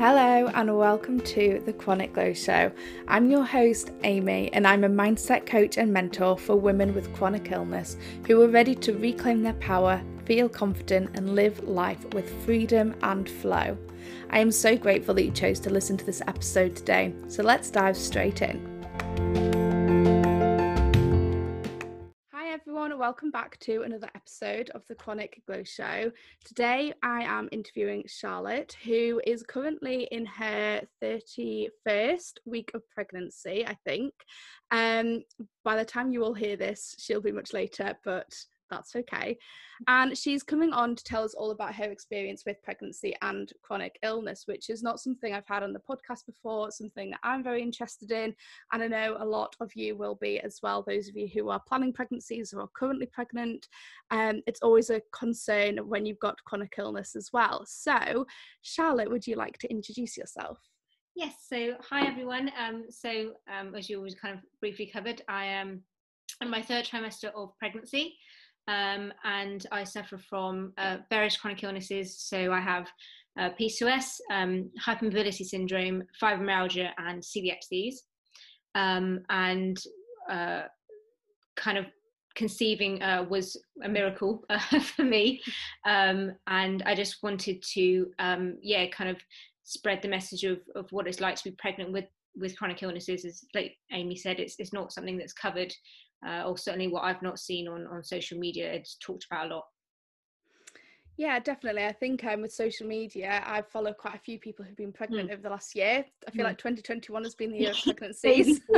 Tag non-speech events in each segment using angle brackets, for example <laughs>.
Hello, and welcome to the Chronic Glow Show. I'm your host, Amy, and I'm a mindset coach and mentor for women with chronic illness who are ready to reclaim their power, feel confident, and live life with freedom and flow. I am so grateful that you chose to listen to this episode today, so let's dive straight in. Welcome back to another episode of the Chronic Glow Show. Today I am interviewing Charlotte, who is currently in her 31st week of pregnancy, I think. Um, by the time you all hear this, she'll be much later, but that's okay. And she's coming on to tell us all about her experience with pregnancy and chronic illness, which is not something I've had on the podcast before, something that I'm very interested in. And I know a lot of you will be as well, those of you who are planning pregnancies or are currently pregnant. Um, it's always a concern when you've got chronic illness as well. So, Charlotte, would you like to introduce yourself? Yes, so hi everyone. Um, so, um, as you always kind of briefly covered, I am in my third trimester of pregnancy um, and I suffer from uh, various chronic illnesses. So I have uh, PCOS, um, hypermobility syndrome, fibromyalgia, and celiac disease. Um, and uh, kind of conceiving uh, was a miracle <laughs> uh, for me. Um, and I just wanted to, um, yeah, kind of spread the message of, of what it's like to be pregnant with with chronic illnesses. As like Amy said, it's it's not something that's covered uh, or certainly what I've not seen on on social media. It's talked about a lot. Yeah, definitely. I think um, with social media, I've followed quite a few people who've been pregnant mm. over the last year. I feel mm. like 2021 has been the year of <laughs> pregnancies. <laughs>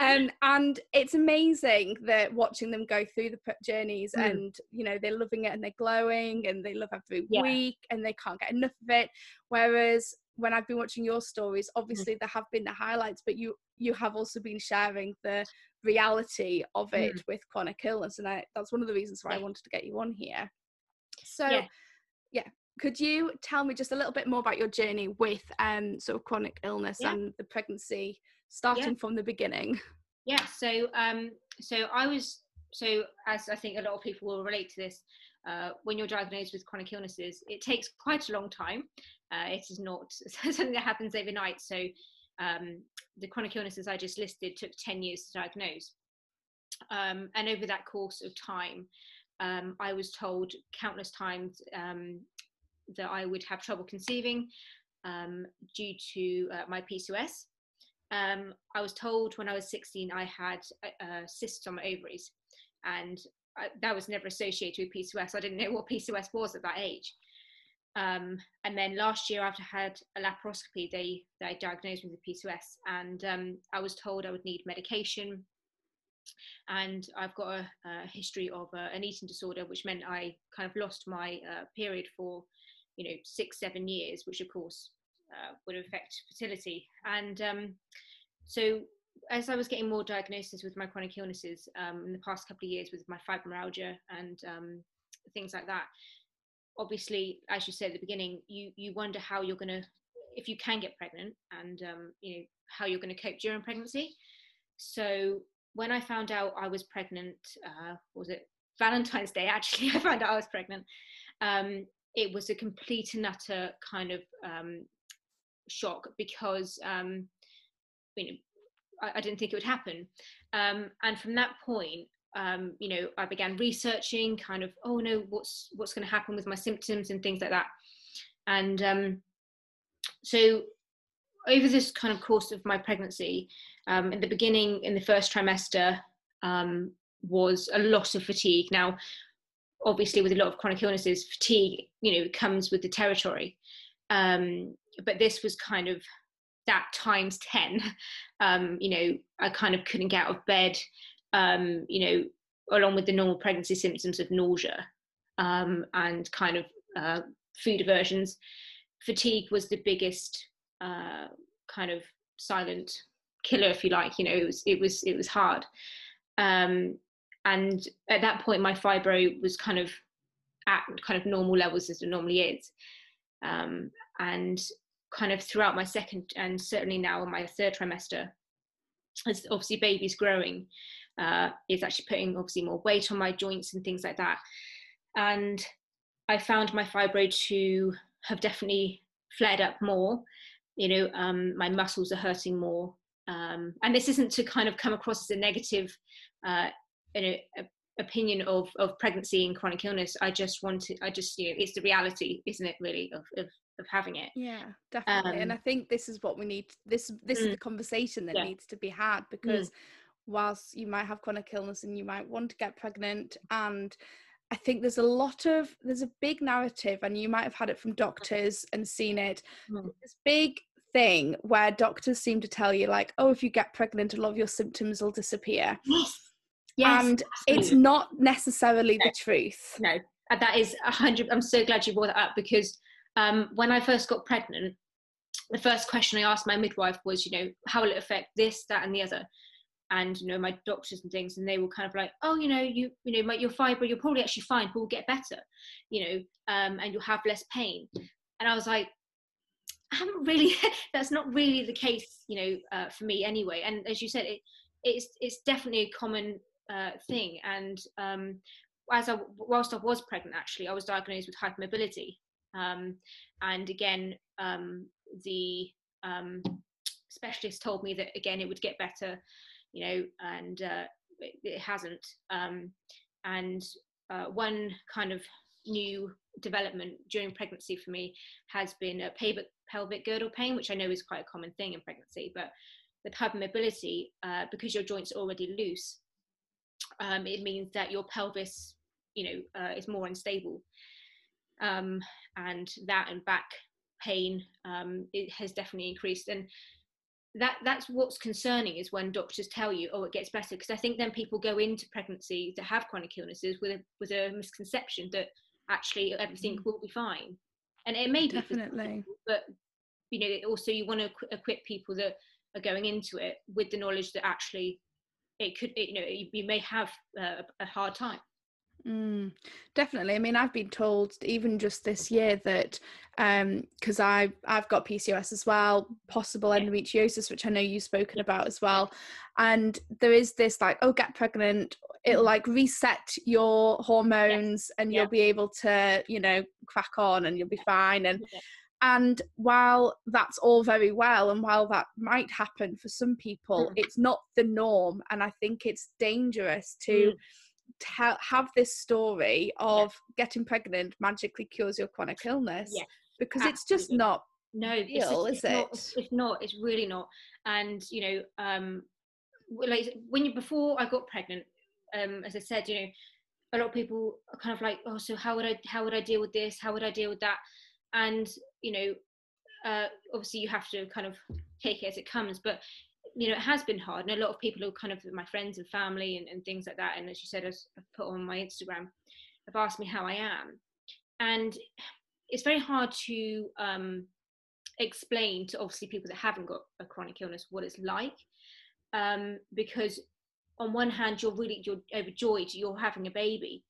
um, and it's amazing that watching them go through the journeys mm. and, you know, they're loving it and they're glowing and they love every yeah. week and they can't get enough of it. Whereas when I've been watching your stories, mm. obviously there have been the highlights, but you you have also been sharing the reality of it mm. with chronic illness and I, that's one of the reasons why i wanted to get you on here so yeah. yeah could you tell me just a little bit more about your journey with um sort of chronic illness yeah. and the pregnancy starting yeah. from the beginning yeah so um so i was so as i think a lot of people will relate to this uh, when you're diagnosed with chronic illnesses it takes quite a long time uh, it is not <laughs> something that happens overnight so um, the chronic illnesses I just listed took 10 years to diagnose. Um, and over that course of time, um, I was told countless times um, that I would have trouble conceiving um, due to uh, my PCOS. Um, I was told when I was 16 I had cysts on my ovaries, and I, that was never associated with PCOS. I didn't know what PCOS was at that age. Um, and then last year, after I had a laparoscopy, they, they diagnosed me with PCOS, and um, I was told I would need medication. And I've got a, a history of uh, an eating disorder, which meant I kind of lost my uh, period for, you know, six, seven years, which of course uh, would affect fertility. And um, so, as I was getting more diagnoses with my chronic illnesses um, in the past couple of years with my fibromyalgia and um, things like that, obviously, as you said at the beginning, you you wonder how you're going to, if you can get pregnant, and um, you know how you're going to cope during pregnancy. So when I found out I was pregnant, uh, was it Valentine's Day? <laughs> Actually, I found out I was pregnant. Um, it was a complete and utter kind of um, shock because um, you know I, I, didn't think it would happen. Um, and from that point, um, you know, I began researching kind of, oh no, what's what's going to happen with my symptoms and things like that. And um, so over this kind of course of my pregnancy, um, in the beginning, in the first trimester, um, was a lot of fatigue. Now, obviously, with a lot of chronic illnesses, fatigue, you know, comes with the territory. Um, but this was kind of that times 10. <laughs> Um, you know, I kind of couldn't get out of bed um, you know, along with the normal pregnancy symptoms of nausea um, and kind of uh, food aversions, fatigue was the biggest uh, kind of silent killer, if you like. You know, it was it was it was hard. Um, and at that point, my fibro was kind of at kind of normal levels as it normally is. Um, and kind of throughout my second and certainly now in my third trimester, as obviously baby's growing, uh, is actually putting obviously more weight on my joints and things like that. And I found my fibro to have definitely flared up more. You know, um, my muscles are hurting more. Um, and this isn't to kind of come across as a negative uh, you know, opinion of, of pregnancy and chronic illness. I just want to, I just, you know, it's the reality, isn't it, really, of, of, of having it. Yeah, definitely. Um, and I think this is what we need. This, this mm, is the conversation that yeah. needs to be had mm. because mm. Whilst you might have chronic illness and you might want to get pregnant and I think there's a lot of there's a big narrative, and you might have had it from doctors and seen it. Mm. This big thing where doctors seem to tell you, like, oh, if you get pregnant, a lot of your symptoms will disappear. Yes. Yes, and absolutely. it's not necessarily no. the truth. No, that is a hundred. I'm so glad you brought that up because um, when I first got pregnant, the first question I asked my midwife was, you know, how will it affect this, that, and the other? And you know my doctors and things and they were kind of like oh you know you you know my, your fibro you're probably actually fine but will get better you know um, and you'll have less pain. And i was like i haven't really <laughs> that's not really the case you know uh, for me anyway. And as you said it it's it's definitely a common uh, thing. And um, as I whilst I was pregnant actually I was diagnosed with hypermobility um, and again um, the um, specialist told me that again it would get better you know, and uh, it, it, hasn't. Um, and uh, one kind of new development during pregnancy for me has been a pelvic, girdle pain, which I know is quite a common thing in pregnancy, but with hypermobility, uh, because your joints are already loose, um, it means that your pelvis, you know, uh, is more unstable. Um, and that and back pain um, it has definitely increased. And that that's what's concerning is when doctors tell you oh it gets better because i think then people go into pregnancy to have chronic illnesses with a with a misconception that actually everything mm. will be fine. And it may be definitely. but you know also you want to equip people that are going into it with the knowledge that actually it could it, you know you, you may have a, a hard time Mm, definitely. I mean, I've been told even just this year that because um, I I've got PCOS as well, possible endometriosis, which I know you've spoken about as well, and there is this like, oh, get pregnant, it'll mm-hmm. like reset your hormones, yeah. and you'll be able to, you know, crack on, and you'll be fine, and. Yeah. And while that's all very well, and while that might happen for some people, mm. it's not the norm. And I think it's dangerous to mm tell have this story of yeah. getting pregnant magically cures your chronic illness yeah, because absolutely. it's just not no real, it's, is it not, it's not it's really not and you know um like when you before i got pregnant um as i said you know a lot of people are kind of like oh so how would i how would i deal with this how would i deal with that and you know uh, obviously you have to kind of take it as it comes but you know it has been hard and a lot of people are kind of my friends and family and, and things like that and as you said as i've put on my instagram have asked me how i am. And it's very hard to um, explain to obviously people that haven't got a chronic illness what it's like um, because on one hand you're really you're overjoyed you're having a baby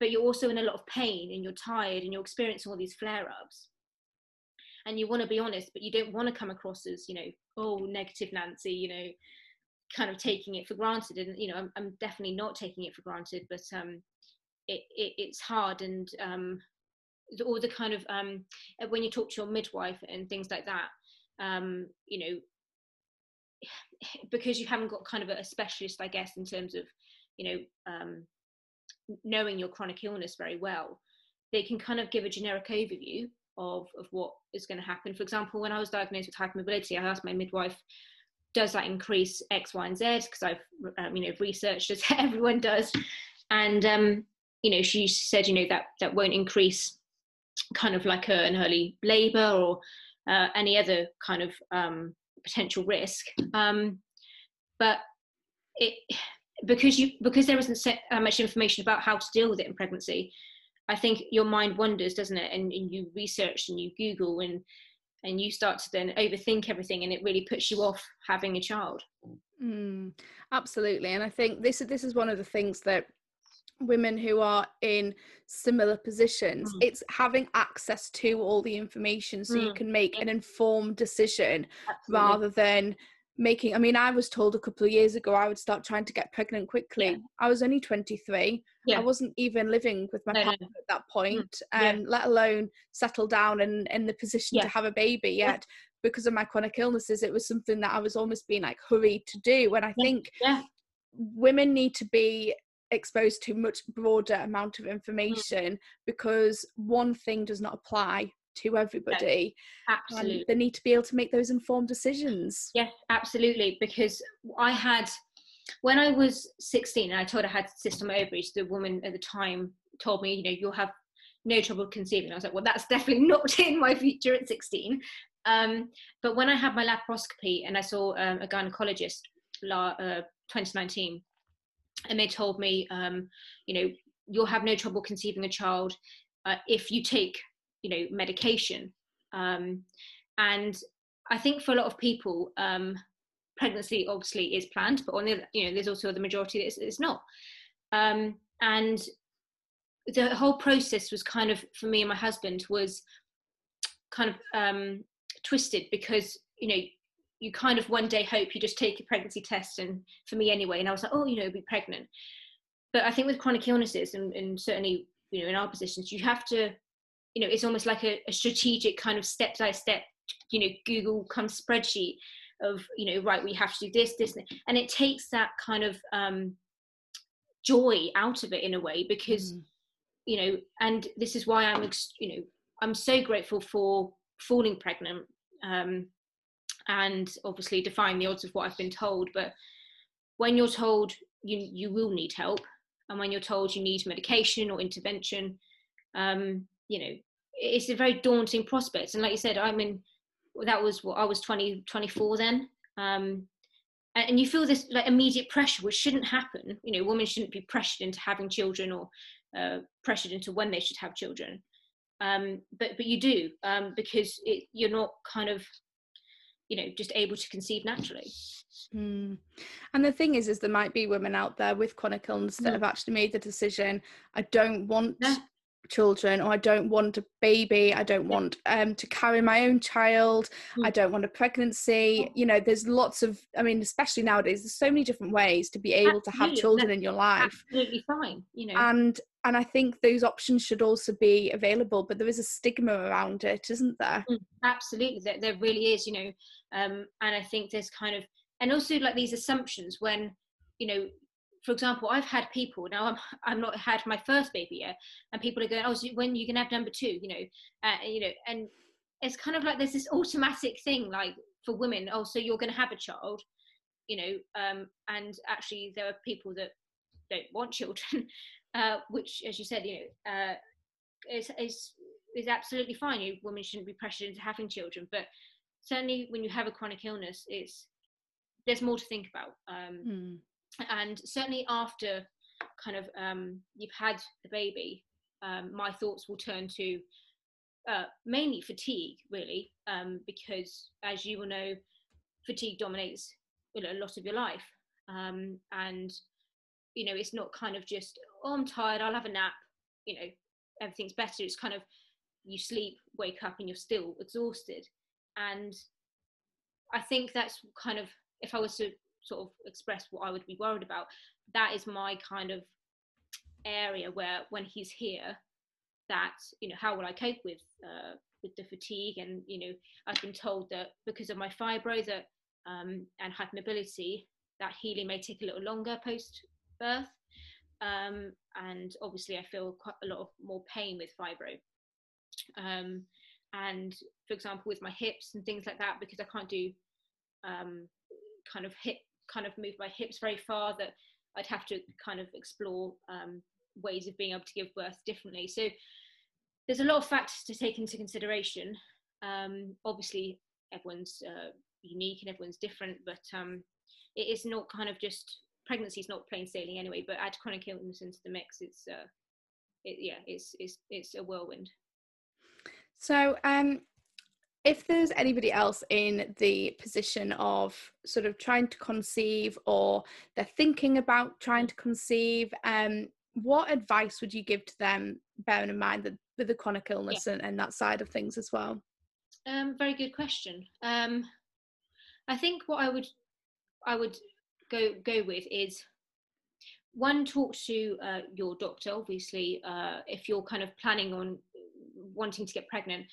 but you're also in a lot of pain and you're tired and you're experiencing all these flare-ups and you want to be honest but you don't want to come across as you know oh negative nancy you know kind of taking it for granted. And you know i'm, I'm definitely not taking it for granted but um it, it it's hard and um all the kind of um when you talk to your midwife and things like that um you know <sighs> because you haven't got kind of a specialist i guess in terms of you know um knowing your chronic illness very well they can kind of give a generic overview of, of what is going to happen. For example, when I was diagnosed with hypermobility, I asked my midwife, does that increase X, Y, and Z? Because I've um, you know researched as <laughs> everyone does, and um, you know she said you know that that won't increase kind of like a, an early labour or uh, any other kind of um, potential risk. Um, but it because you because there isn't so much information about how to deal with it in pregnancy I think your mind wanders, doesn't it? And, and you research and you Google and and you start to then overthink everything, and it really puts you off having a child. Mm, absolutely, and I think this is this is one of the things that women who are in similar positions mm. it's having access to all the information so mm. you can make an informed decision Absolutely. rather than making i mean i was told a couple of years ago i would start trying to get pregnant quickly yeah. i was only 23 yeah. i wasn't even living with my no, partner no. at that point and mm. um, let alone settle down and in the position yeah. to have a baby yet because of my chronic illnesses it was something that i was almost being like hurried to do when i think women need to be exposed to much broader amount of mm. information because one thing does not apply to everybody. absolutely. they need to be able to make those informed decisions. Yes, absolutely. Because I had, when I was 16 and I told I had cyst on ovaries, the woman at the time told me, you know, you'll have no trouble conceiving. I was like, well, that's <laughs> definitely not in my future at 16. Um, but when I had my laparoscopy and I saw um, a gynecologist, la, uh, 2019, and they told me, um, you know, you'll have no trouble conceiving a child uh, if you take you know medication. Um, and i think for a lot of people um, pregnancy obviously is planned but on the you know there's also the majority that it's, it's not. Um, and the whole process was kind of for me and my husband was kind of um, twisted because you know you kind of one day hope you just take a pregnancy test and for me anyway and i was like oh you know be pregnant. But i think with chronic illnesses and, and certainly you know in our positions you have to you know it's almost like a, a strategic kind of step by step you know google kind of spreadsheet of you know right we have to do this this and it takes that kind of um joy out of it in a way because mm. you know and this is why i'm you know i'm so grateful for falling pregnant um and obviously defying the odds of what i've been told but when you're told you you will need help and when you're told you need medication or intervention um you know it's a very daunting prospect. And like you said i mean that was what i was 20 24 then. Um and you feel this like immediate pressure which shouldn't happen. You know women shouldn't be pressured into having children or uh, pressured into when they should have children. Um, but but you do um, because it, you're not kind of you know just able to conceive naturally. Mm. and the thing is is there might be women out there with chronic illness that mm. have actually made the decision i don't want yeah children or i don't want a baby i don't want um, to carry my own child i mm. don't want a pregnancy you know there's lots of i mean especially nowadays there's so many different ways to be able absolutely. to have children in your life absolutely fine you know and and i think those options should also be available but there is a stigma around it isn't there mm, absolutely there, there really is you know um and i think there's kind of and also like these assumptions when you know for example, I've had people now. I'm I'm not had my first baby yet, and people are going, "Oh, so when you can have number two? You know, uh, you know." And it's kind of like there's this automatic thing, like for women. Oh, so you're going to have a child, you know? Um, and actually, there are people that don't want children, <laughs> uh, which, as you said, you know, uh, is is is absolutely fine. You women shouldn't be pressured into having children, but certainly when you have a chronic illness, it's there's more to think about. Um, mm and certainly after kind of um, you've had the baby, um, my thoughts will turn to uh, mainly fatigue, really, um, because as you will know, fatigue dominates you know, a lot of your life, um, and you know it's not kind of just oh I'm tired, I'll have a nap, you know everything's better. It's kind of you sleep, wake up, and you're still exhausted, and I think that's kind of if I was to sort of express what I would be worried about. That is my kind of area where when he's here, that you know how will I cope with uh, with the fatigue? And you know I've been told that because of my fibro that um, and hypermobility that healing may take a little longer post birth um, and obviously I feel quite a lot of more pain with fibro. Um, and for example with my hips and things like that because I can't do um, kind of hip kind of move my hips very far that I'd have to kind of explore um, ways of being able to give birth differently. So there's a lot of factors to take into consideration. Um, obviously, everyone's uh, unique and everyone's different, but um, it is not kind of just pregnancy is not plain sailing anyway. But add chronic illness into the mix, it's uh, it, yeah, it's it's it's a whirlwind. So um, if there's anybody else in the position of sort of trying to conceive or they're thinking about trying to conceive um, what advice would you give to them bearing in mind that with the chronic illness yeah. and, and, that side of things as well? Um, very good question. Um, i think what i would I would go go with is one talk to uh, your doctor obviously uh, if you're kind of planning on wanting to get pregnant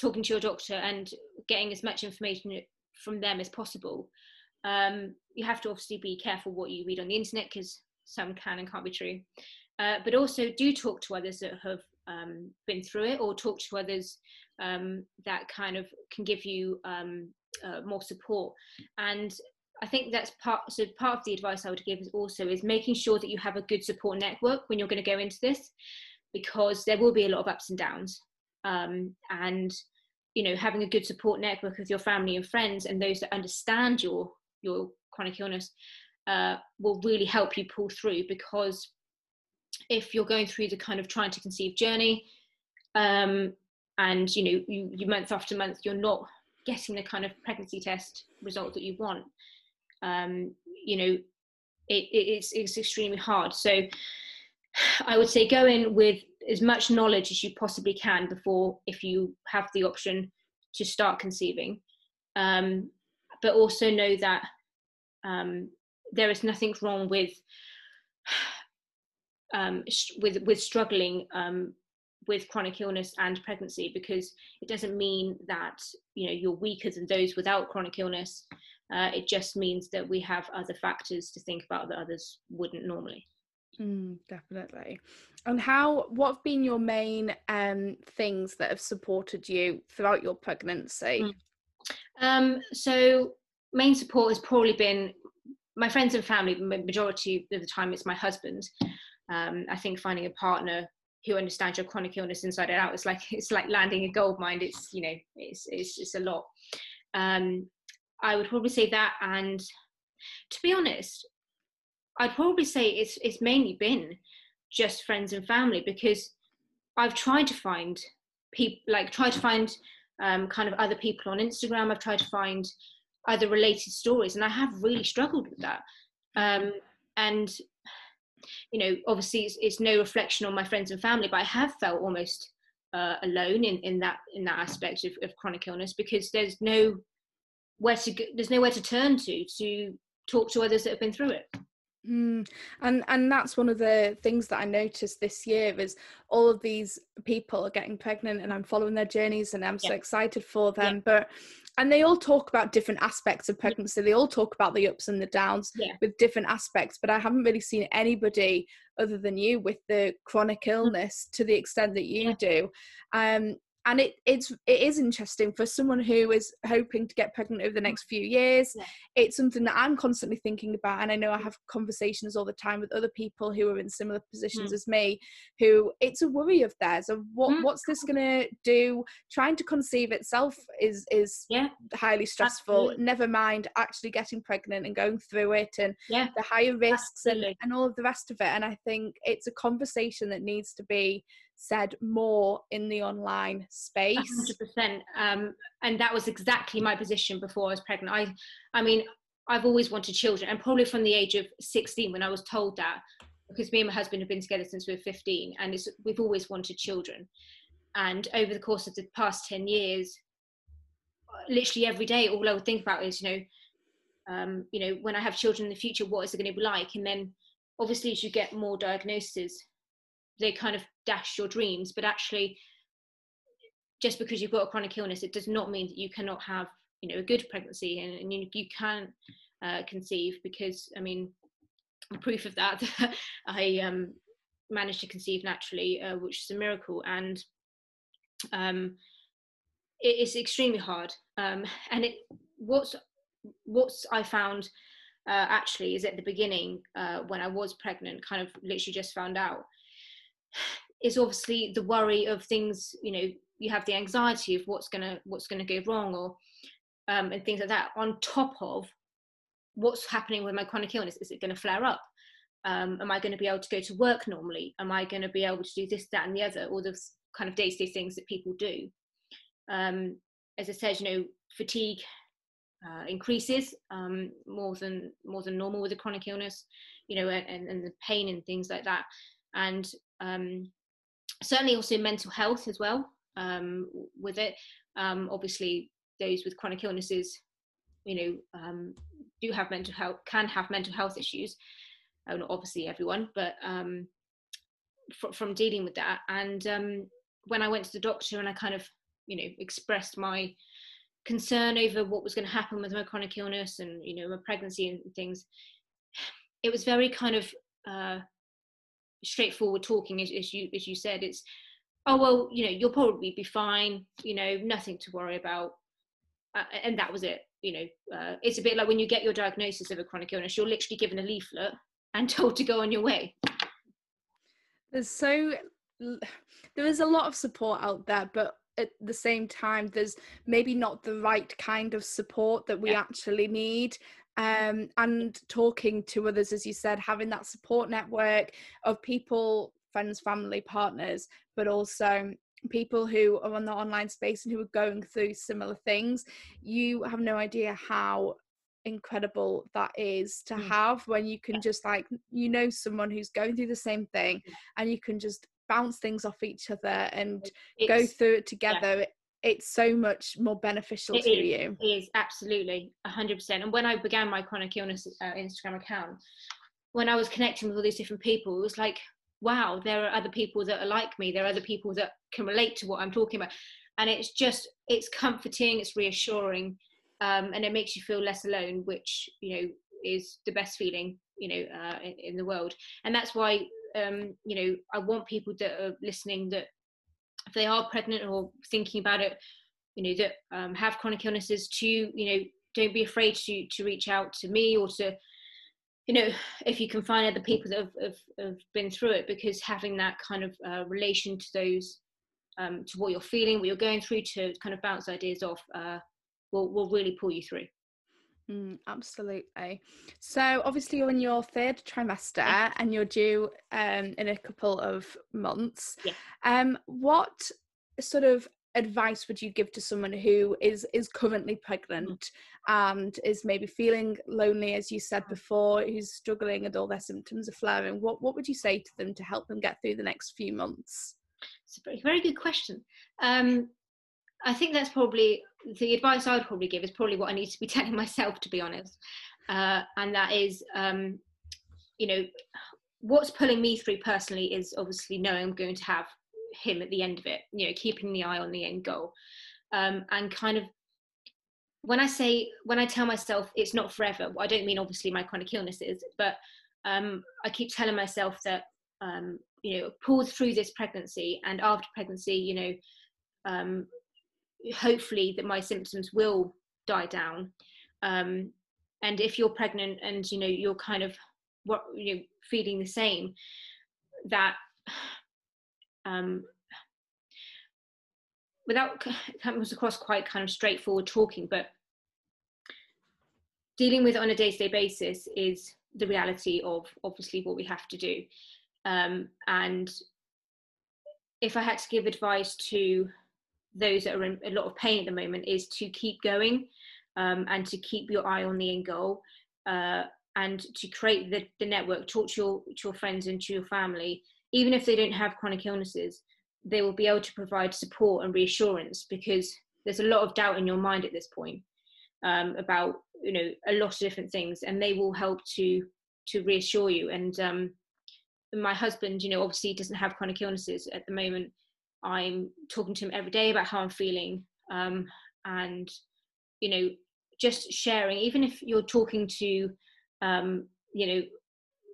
talking to your doctor and getting as much information from them as possible um, you have to obviously be careful what you read on the internet because some can and can't be true uh, but also do talk to others that have um, been through it or talk to others um, that kind of can give you um, uh, more support and I think that's part. So part of the advice I would give is also is making sure that you have a good support network when you're going to go into this, because there will be a lot of ups and downs, um, and you know having a good support network with your family and friends and those that understand your your chronic illness uh, will really help you pull through. Because if you're going through the kind of trying to conceive journey, um, and you know you, you month after month you're not getting the kind of pregnancy test result that you want um, you know, it, it's, it's extremely hard. So I would say go in with as much knowledge as you possibly can before, if you have the option to start conceiving. Um, but also know that um, there is nothing wrong with <sighs> um, with with struggling um, with chronic illness and pregnancy because it doesn't mean that you know you're weaker than those without chronic illness uh, it just means that we have other factors to think about that others wouldn't normally. Mm, definitely. And how? What have been your main um, things that have supported you throughout your pregnancy? Mm. Um, so, main support has probably been my friends and family. Majority of the time, it's my husband. Um, I think finding a partner who understands your chronic illness inside and out is like <laughs> it's like landing a gold mine. It's you know it's it's, it's a lot. Um, I would probably say that. And to be honest, I'd probably say it's it's mainly been just friends and family because I've tried to find people like try to find um, kind of other people on Instagram. I've tried to find other related stories, and I have really struggled with that. Um, and you know, obviously, it's, it's, no reflection on my friends and family, but I have felt almost uh, alone in, in that in that aspect of, of chronic illness because there's no where to go, there's nowhere to turn to to talk to others that have been through it Mm. And and that's one of the things that I noticed this year is all of these people are getting pregnant and I'm following their journeys and I'm yeah. so excited for them. Yeah. But and they all talk about different aspects of pregnancy. They all talk about the ups and the downs yeah. with different aspects. But I haven't really seen anybody other than you with the chronic mm. illness to the extent that you do. Um, and it it's it is interesting for someone who is hoping to get pregnant over the next few years yeah. it's something that i'm constantly thinking about and i know i have conversations all the time with other people who are in similar positions mm. as me who it's a worry of theirs of what mm. what's this going to do trying to conceive itself is is yeah highly stressful Absolutely. never mind actually getting pregnant and going through it and yeah. the higher risks and, and all of the rest of it and i think it's a conversation that needs to be said more in the online space. 100% um, and that was exactly my position before i was pregnant. I i mean i've always wanted children and probably from the age of 16 when i was told that because me and my husband have been together since we were 15 and we've always wanted children. And over the course of the past 10 years literally every day all i would think about is you know um, you know when i have children in the future what is it going to be like? And then obviously as you get more diagnoses they kind of dash your dreams but actually just because you've got a chronic illness it does not mean that you cannot have you know a good pregnancy and, and you, you can uh, conceive because i mean proof of that <laughs> i um, managed to conceive naturally uh, which is a miracle and um, it's extremely hard. Um, and it what's what's i found uh, actually is at the beginning uh, when i was pregnant kind of literally just found out is obviously the worry of things you know you have the anxiety of what's gonna what's gonna go wrong or um, and things like that on top of what's happening with my chronic illness. Is it going to flare up? Um, am i going to be able to go to work normally? Am i going to be able to do this that and the other? All those kind of day-to-day things that people do. Um, as i said you know fatigue uh, increases um, more than more than normal with a chronic illness you know and, and the pain and things like that and um, certainly also mental health as well um, with it. Um, obviously, those with chronic illnesses, you know, um, do have mental health can have mental health issues uh, not obviously everyone but um, fr- from dealing with that and when i went to the doctor and i kind of you know expressed my concern over what was going to happen with my chronic illness and you know my pregnancy and things it was very kind of uh, straightforward talking as, as you as you said it's oh well you know you'll probably be fine you know nothing to worry about. Uh, and that was it you know uh, it's a bit like when you get your diagnosis of a chronic illness you're literally given a leaflet and <laughs> told to go on your way. There's so there is a lot of support out there but at the same time there's maybe not the right kind of support that we yeah. actually need um, and talking to others as you said having that support network of people friends family partners but also people who are on the online space and who are going through similar things you have no idea how incredible that is to mm. have when you can just like you know someone who's going through the same thing and you can just bounce things off each other and it's, go through it together yeah. It's so much more beneficial it to is, you. It is absolutely 100% and when i began my chronic illness uh, instagram account when i was connecting with all these different people it was like wow there are other people that are like me. There are other people that can relate to what i'm talking about. And it's just it's comforting it's reassuring um, and it makes you feel less alone which you know is the best feeling you know uh, in, in, the world. And that's why um, you know i want people that are listening that if they are pregnant or thinking about it you know that um, have chronic illnesses to you know don't be afraid to to reach out to me or to you know if you can find other people that have, have, have been through it because having that kind of uh, relation to those um, to what you're feeling what you're going through to kind of bounce ideas off uh, will, will really pull you through Mm, absolutely. So obviously you're in your third trimester yeah. and you're due um, in a couple of months. Yeah. Um, what sort of advice would you give to someone who is is currently pregnant mm. and is maybe feeling lonely, as you said mm. before, who's struggling and all their symptoms are flaring? What what would you say to them to help them get through the next few months? It's a very, very good question. Um, I think that's probably the advice I would probably give is probably what I need to be <laughs> telling myself, to be honest. Uh, and that is, um, you know, what's pulling me through personally is obviously knowing I'm going to have him at the end of it, you know, keeping the eye on the end goal. Um, and kind of when I say, when I tell myself it's not forever, I don't mean obviously my chronic illness is, but um, I keep telling myself that, um, you know, pull through this pregnancy and after pregnancy, you know, um, hopefully that my symptoms will die down. Um, and if you're pregnant and you know you're kind of what you know feeling the same that um, without comes across quite kind of straightforward talking but dealing with on a day-to-day basis is the reality of obviously what we have to do. Um, and if i had to give advice to those that are in a lot of pain at the moment is to keep going um, and to keep your eye on the end goal uh, and to create the, the network talk to your, to your friends and to your family. Even if they don't have chronic illnesses they will be able to provide support and reassurance because there's a lot of doubt in your mind at this point um, about you know a lot of different things and they will help to to reassure you. And um, my husband you know obviously doesn't have chronic illnesses at the moment I'm talking to him every day about how I'm feeling. Um, and, you know, just sharing, even if you're talking to, um, you know,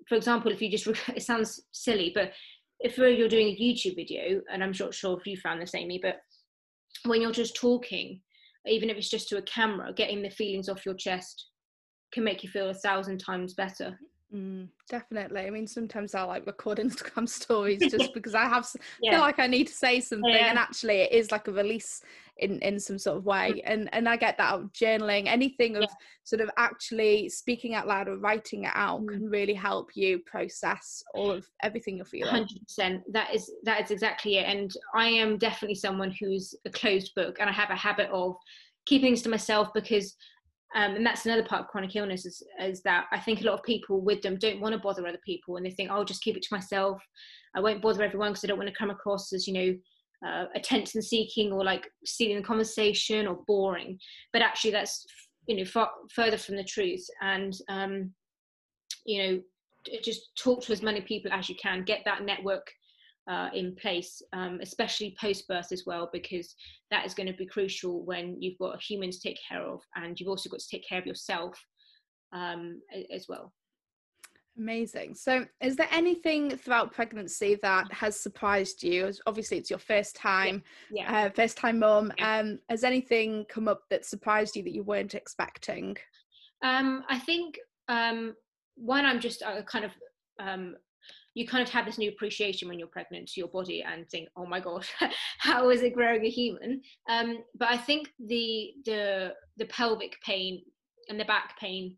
for example, if you just, <laughs> it sounds silly, but if you're doing a YouTube video, and I'm not sure if you found this, Amy, but when you're just talking, even if it's just to a camera, getting the feelings off your chest can make you feel a thousand times better. Mm, definitely. I mean, sometimes I like record <laughs> Instagram stories just <laughs> because I have yeah. feel like I need to say something, yeah. and actually, it is like a release in in some sort of way. Mm. And and I get that out journaling, anything of yeah. sort of actually speaking out loud or writing it out mm. can really help you process all of everything you're feeling. Hundred percent. That is that is exactly it. And I am definitely someone who's a closed book, and I have a habit of keeping things to myself because um, and that's another part of chronic illness is, is that I think a lot of people with them don't want to bother other people and they think, I'll just keep it to myself. I won't bother everyone because I don't want to come across as, you know, uh, attention seeking or like stealing the conversation or boring. But actually, that's you know far further from the truth and um, you know just talk to as many people as you can get that network uh, in place um, especially post birth as well because that is going to be crucial when you've got a human to take care of and you've also got to take care of yourself um, as well Amazing. So, is there anything throughout pregnancy that has surprised you? Obviously, it's your first time, yeah. yeah. Uh, first time mum. Yeah. Um, has anything come up that surprised you that you weren't expecting? Um, I think um, one, I'm just uh, kind of um, you kind of have this new appreciation when you're pregnant to your body and think, oh my gosh, <laughs> how is it growing a human? Um, but I think the the the pelvic pain and the back pain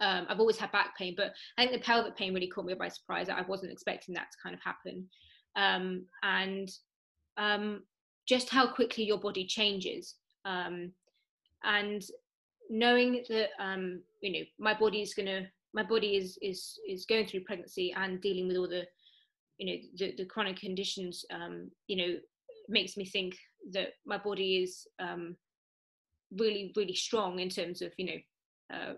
um, I've always had back pain, but I think the pelvic pain really caught me by surprise. I wasn't expecting that to kind of happen. Um, and um, just how quickly your body changes. Um, and knowing that, um, you know, my body is going to, my body is, is, is going through pregnancy and dealing with all the, you know, the, the chronic conditions, um, you know, makes me think that my body is really, really strong in terms of, you know, uh,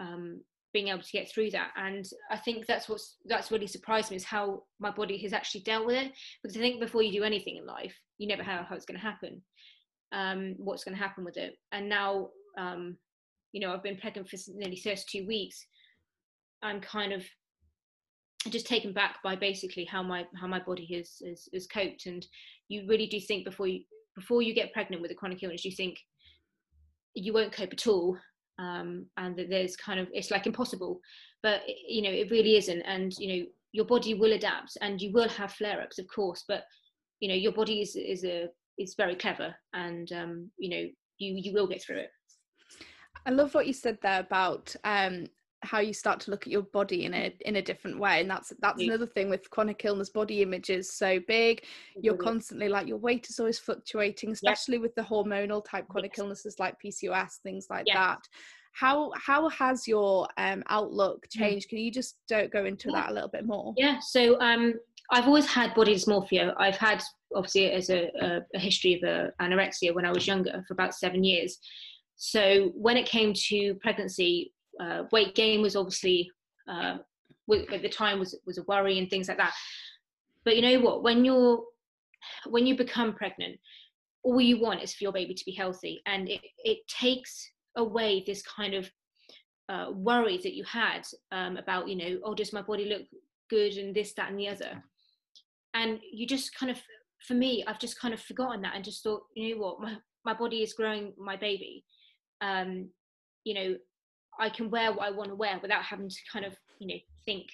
um, being able to get through that. And i think that's what's that's really surprised me is how my body has actually dealt with it. Because i think before you do anything in life you never know how it's going to happen um, what's going to happen with it. And now um, you know i've been pregnant for nearly 32 weeks i'm kind of just taken back by basically how my how my body has, has has coped. And you really do think before you before you get pregnant with a chronic illness you think you won't cope at all um, and that there's kind of it's like impossible. But you know it really isn't. And you know your body will adapt and you will have flare-ups of course but you know your body is is a is very clever and um, you know you you will get through it i love what you said there about um, how you start to look at your body in a in a different way and that's that's yeah. another thing with chronic illness body image is so big you're constantly like your weight is always fluctuating especially yeah. with the hormonal type chronic yes. illnesses like pcos things like yeah. that how how has your um, outlook mm. changed can you just don't go into that a little bit more yeah so um i've always had body dysmorphia i've had obviously as a, a, a history of uh, anorexia when i was younger for about seven years so when it came to pregnancy uh, weight gain was obviously uh, at the time was was a worry and things like that. But you know what? When you're when you become pregnant, all you want is for your baby to be healthy, and it it takes away this kind of uh, worry that you had um, about you know oh does my body look good and this that and the other, and you just kind of for me I've just kind of forgotten that and just thought you know what my my body is growing my baby. Um, you know I can wear what I want to wear without having to kind of, you know, think,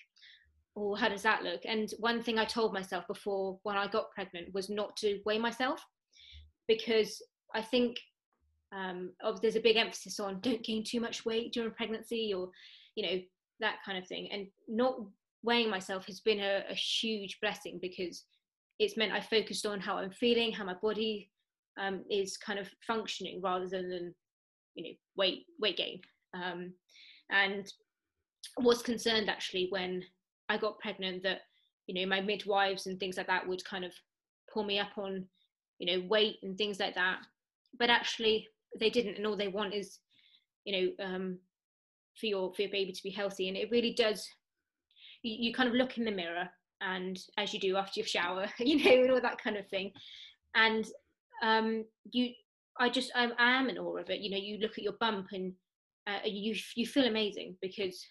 oh, how does that look? And one thing I told myself before when I got pregnant was not to weigh myself because I think um, there's a big emphasis on don't gain too much weight during pregnancy or, you know, that kind of thing. And not weighing myself has been a, a huge blessing because it's meant I focused on how I'm feeling, how my body um, is kind of functioning rather than, you know, weight weight gain. Um, and was concerned actually when I got pregnant that you know my midwives and things like that would kind of pull me up on you know weight and things like that. But actually they didn't and all they want is you know um, for your for your baby to be healthy. And it really does you, you kind of look in the mirror and as you do after your shower <laughs> you know and all that kind of thing. And um, you i just I, I am in awe of it you know you look at your bump and uh, you you feel amazing because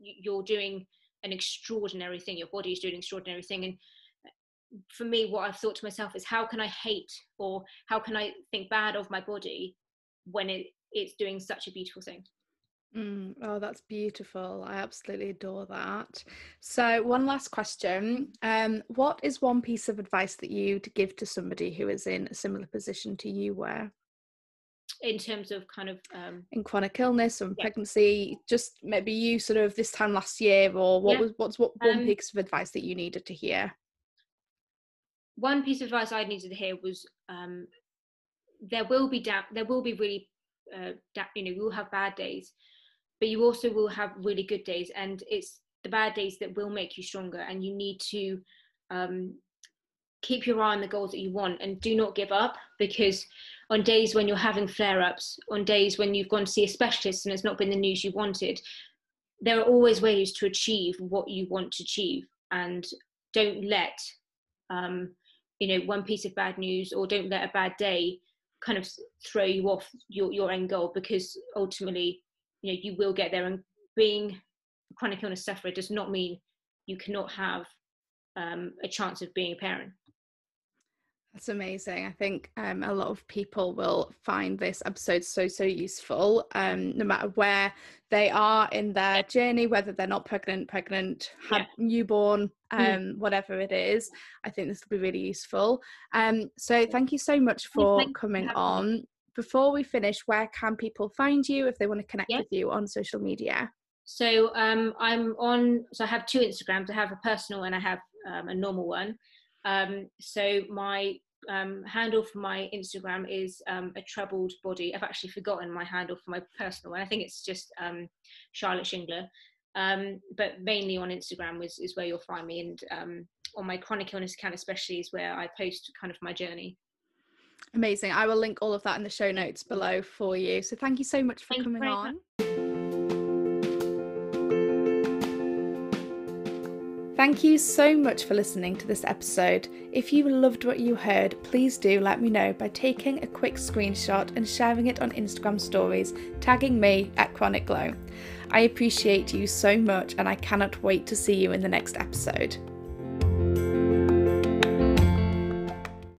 you're doing an extraordinary thing your body is doing an extraordinary thing and uh, for me what i've thought to myself is how can i hate or how can i think bad of my body when it, it's doing such a beautiful thing Mm, oh, that's beautiful. I absolutely adore that. So, one last question. Um, what is one piece of advice that you'd give to somebody who is in a similar position to you were? in terms of kind of um, in chronic illness and yeah. pregnancy just maybe you sort of this time last year or what yeah. was what's what one um, piece of advice that you needed to hear one piece of advice i needed to hear was um, there will be doubt there will be really uh, da- you know you will have bad days but you also will have really good days and it's the bad days that will make you stronger and you need to um, keep your eye on the goals that you want and do not give up because on days when you're having flare ups, on days when you've gone to see a specialist and it's not been the news you wanted, there are always ways to achieve what you want to achieve. And don't let, um, you know, one piece of bad news or don't let a bad day kind of throw you off your, your end goal because ultimately, you know, you will get there. And being a chronic illness sufferer does not mean you cannot have um, a chance of being a parent. That's amazing. I think um, a lot of people will find this episode so, so useful, um, no matter where they are in their journey, whether they're not pregnant, pregnant, yeah. newborn, mm. um, mm. whatever it is. I think this will be really useful. Um, so, thank you so much for coming on. Before we finish, where can people find you if they want to connect yeah. with you on social media? So, um, I'm on, so I have two Instagrams. I have a personal and I have um, a normal one. Um, so my um, handle for my Instagram is um, a troubled body. I've actually forgotten my handle for my personal one. I think it's just um, Charlotte Shingler. Um, but mainly on Instagram is, is where you'll find me, and um, on my chronic illness account especially is where I post kind of my journey. Amazing. I will link all of that in the show notes below for you. So thank you so much for Thank coming on. Much. Thank you so much for listening to this episode. If you loved what you heard, please do let me know by taking a quick screenshot and sharing it on Instagram stories, tagging me at Chronic Glow. I appreciate you so much and I cannot wait to see you in the next episode.